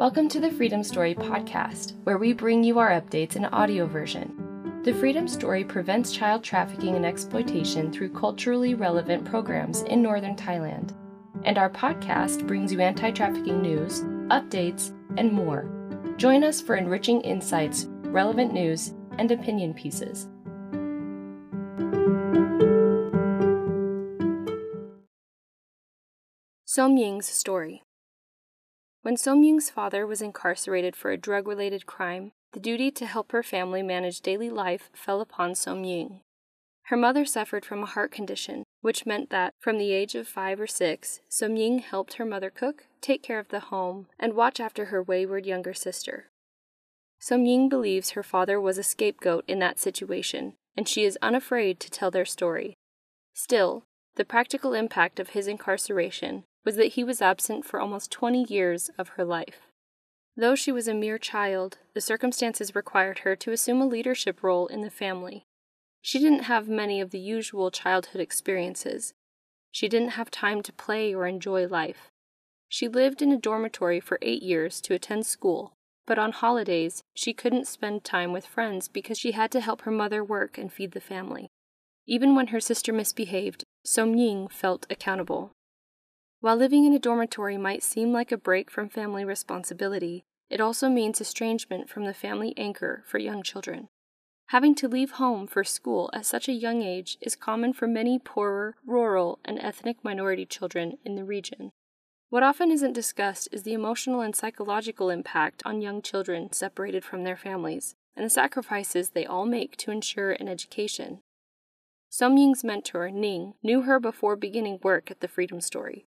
Welcome to the Freedom Story podcast, where we bring you our updates in audio version. The Freedom Story prevents child trafficking and exploitation through culturally relevant programs in northern Thailand. And our podcast brings you anti trafficking news, updates, and more. Join us for enriching insights, relevant news, and opinion pieces. Som Ying's story. When Som Ying's father was incarcerated for a drug related crime, the duty to help her family manage daily life fell upon Som Ying. Her mother suffered from a heart condition, which meant that, from the age of five or six, Som Ying helped her mother cook, take care of the home, and watch after her wayward younger sister. Som Ying believes her father was a scapegoat in that situation, and she is unafraid to tell their story. Still, the practical impact of his incarceration was that he was absent for almost 20 years of her life. Though she was a mere child, the circumstances required her to assume a leadership role in the family. She didn't have many of the usual childhood experiences. She didn't have time to play or enjoy life. She lived in a dormitory for eight years to attend school, but on holidays she couldn't spend time with friends because she had to help her mother work and feed the family. Even when her sister misbehaved, Som Ying felt accountable. While living in a dormitory might seem like a break from family responsibility, it also means estrangement from the family anchor for young children. Having to leave home for school at such a young age is common for many poorer, rural, and ethnic minority children in the region. What often isn't discussed is the emotional and psychological impact on young children separated from their families, and the sacrifices they all make to ensure an education. Som Ying's mentor, Ning, knew her before beginning work at the Freedom Story.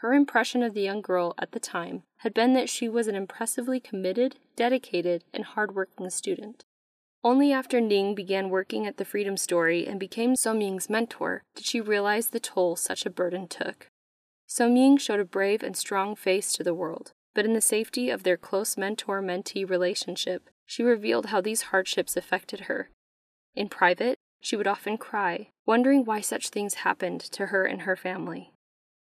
Her impression of the young girl at the time had been that she was an impressively committed, dedicated, and hardworking student. Only after Ning began working at the Freedom Story and became Som Ying's mentor did she realize the toll such a burden took. Som Ying showed a brave and strong face to the world, but in the safety of their close mentor mentee relationship, she revealed how these hardships affected her. In private, she would often cry, wondering why such things happened to her and her family.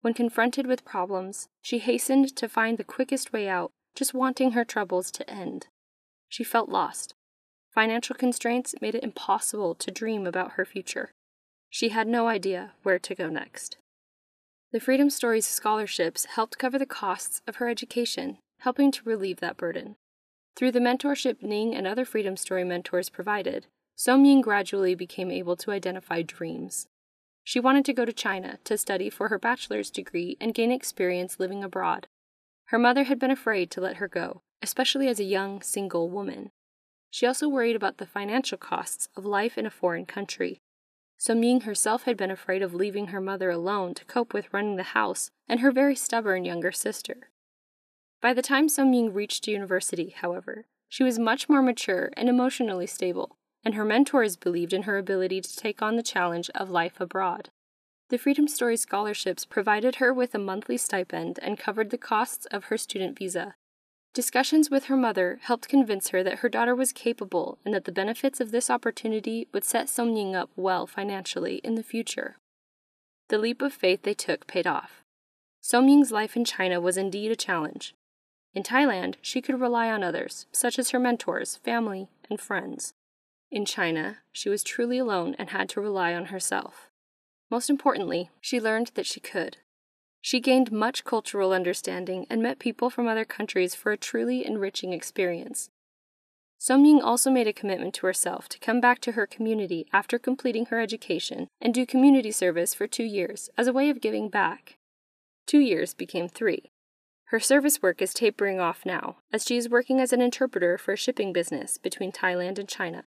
When confronted with problems, she hastened to find the quickest way out, just wanting her troubles to end. She felt lost. Financial constraints made it impossible to dream about her future. She had no idea where to go next. The Freedom Story's scholarships helped cover the costs of her education, helping to relieve that burden. Through the mentorship Ning and other Freedom Story mentors provided, Som Ying gradually became able to identify dreams. She wanted to go to China to study for her bachelor's degree and gain experience living abroad. Her mother had been afraid to let her go, especially as a young, single woman. She also worried about the financial costs of life in a foreign country. Som Ying herself had been afraid of leaving her mother alone to cope with running the house and her very stubborn younger sister. By the time Som Ying reached university, however, she was much more mature and emotionally stable and her mentors believed in her ability to take on the challenge of life abroad. The Freedom Story scholarships provided her with a monthly stipend and covered the costs of her student visa. Discussions with her mother helped convince her that her daughter was capable and that the benefits of this opportunity would set Som Ying up well financially in the future. The leap of faith they took paid off. Som Ying's life in China was indeed a challenge. In Thailand, she could rely on others, such as her mentors, family, and friends. In China, she was truly alone and had to rely on herself. Most importantly, she learned that she could. She gained much cultural understanding and met people from other countries for a truly enriching experience. Som Ying also made a commitment to herself to come back to her community after completing her education and do community service for two years as a way of giving back. Two years became three. Her service work is tapering off now, as she is working as an interpreter for a shipping business between Thailand and China.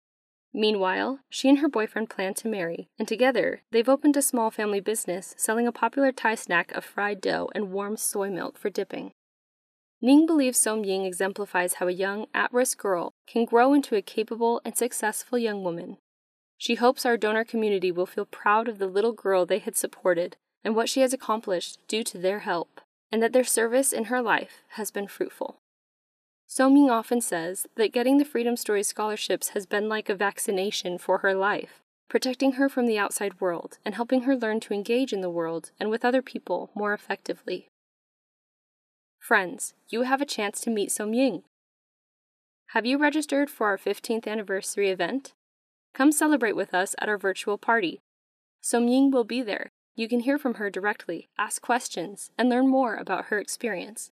Meanwhile, she and her boyfriend plan to marry, and together they've opened a small family business selling a popular Thai snack of fried dough and warm soy milk for dipping. Ning believes Som Ying exemplifies how a young, at risk girl can grow into a capable and successful young woman. She hopes our donor community will feel proud of the little girl they had supported and what she has accomplished due to their help, and that their service in her life has been fruitful. Som Ying often says that getting the Freedom Story scholarships has been like a vaccination for her life, protecting her from the outside world and helping her learn to engage in the world and with other people more effectively. Friends, you have a chance to meet Som Ying. Have you registered for our 15th anniversary event? Come celebrate with us at our virtual party. Som Ying will be there. You can hear from her directly, ask questions, and learn more about her experience.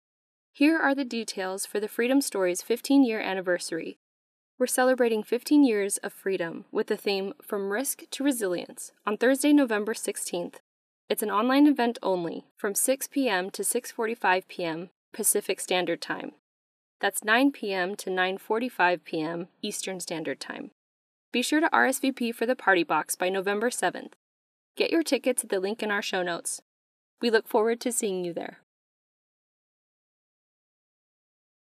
Here are the details for the Freedom Story's 15 year anniversary. We're celebrating 15 years of freedom with the theme From Risk to Resilience on Thursday, November 16th. It's an online event only from 6 p.m. to 6:45 p.m. Pacific Standard Time. That's 9 p.m. to 9:45 p.m. Eastern Standard Time. Be sure to RSVP for the party box by November 7th. Get your tickets at the link in our show notes. We look forward to seeing you there.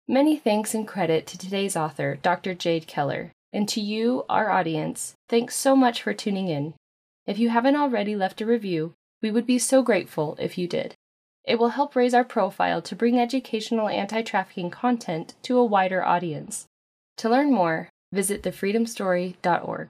Many thanks and credit to today's author, Dr. Jade Keller, and to you, our audience, thanks so much for tuning in. If you haven't already left a review, we would be so grateful if you did. It will help raise our profile to bring educational anti trafficking content to a wider audience. To learn more, visit thefreedomstory.org.